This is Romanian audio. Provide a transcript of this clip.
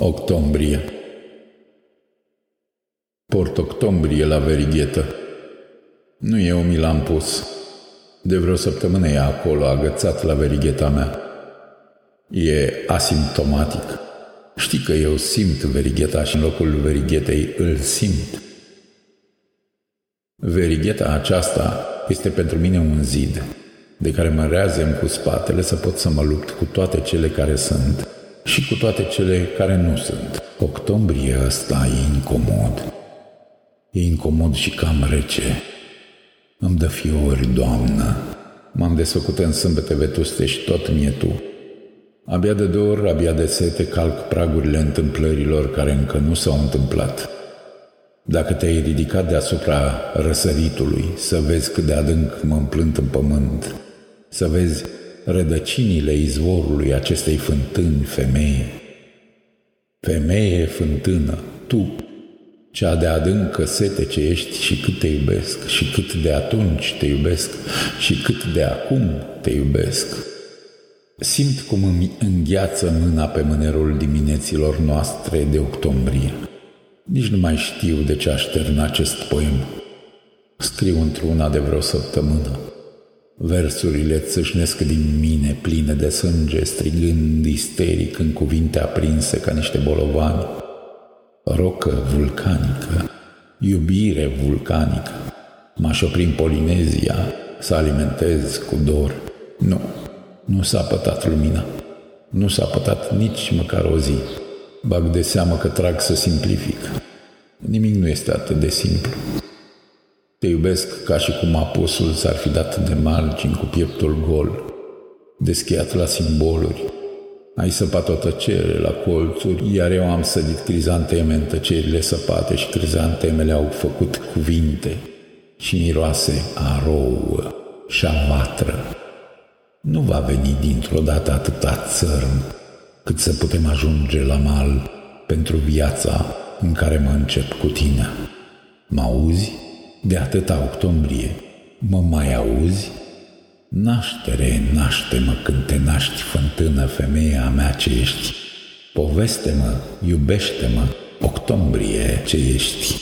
Octombrie Port octombrie la verighetă. Nu eu mi l-am pus. De vreo săptămână e acolo, agățat la verigheta mea. E asimptomatic. Știi că eu simt verigheta și în locul verighetei îl simt. Verigheta aceasta este pentru mine un zid de care mă reazem cu spatele să pot să mă lupt cu toate cele care sunt și cu toate cele care nu sunt. Octombrie ăsta e incomod. E incomod și cam rece. Îmi dă fiori, doamnă. M-am desfăcut în sâmbete vetuste și tot mie tu. Abia de două ori, abia de sete, calc pragurile întâmplărilor care încă nu s-au întâmplat. Dacă te-ai ridicat deasupra răsăritului, să vezi cât de adânc mă împlânt în pământ, să vezi rădăcinile izvorului acestei fântâni, femeie. Femeie fântână, tu, cea de adâncă sete ce ești și cât te iubesc, și cât de atunci te iubesc, și cât de acum te iubesc. Simt cum îmi îngheață mâna pe mânerul dimineților noastre de octombrie. Nici nu mai știu de ce aștern acest poem. Scriu într-una de vreo săptămână. Versurile țâșnesc din mine pline de sânge, strigând isteric în cuvinte aprinse ca niște bolovani. Rocă vulcanică, iubire vulcanică. M-aș opri în Polinezia să alimentez cu dor. Nu, nu s-a pătat lumina. Nu s-a pătat nici măcar o zi. Bag de seamă că trag să simplific. Nimic nu este atât de simplu. Te iubesc ca și cum apusul s-ar fi dat de margini cu pieptul gol, deschiat la simboluri. Ai săpat o tăcere la colțuri, iar eu am sădit crizanteme în tăcerile săpate și crizantemele au făcut cuvinte și miroase a rouă și a vatră. Nu va veni dintr-o dată atâta țărm cât să putem ajunge la mal pentru viața în care mă încep cu tine. Mă auzi? De atâta octombrie, mă mai auzi? Naștere, naște-mă când te naști, fântână, femeia mea ce ești. Poveste-mă, iubește-mă, octombrie ce ești.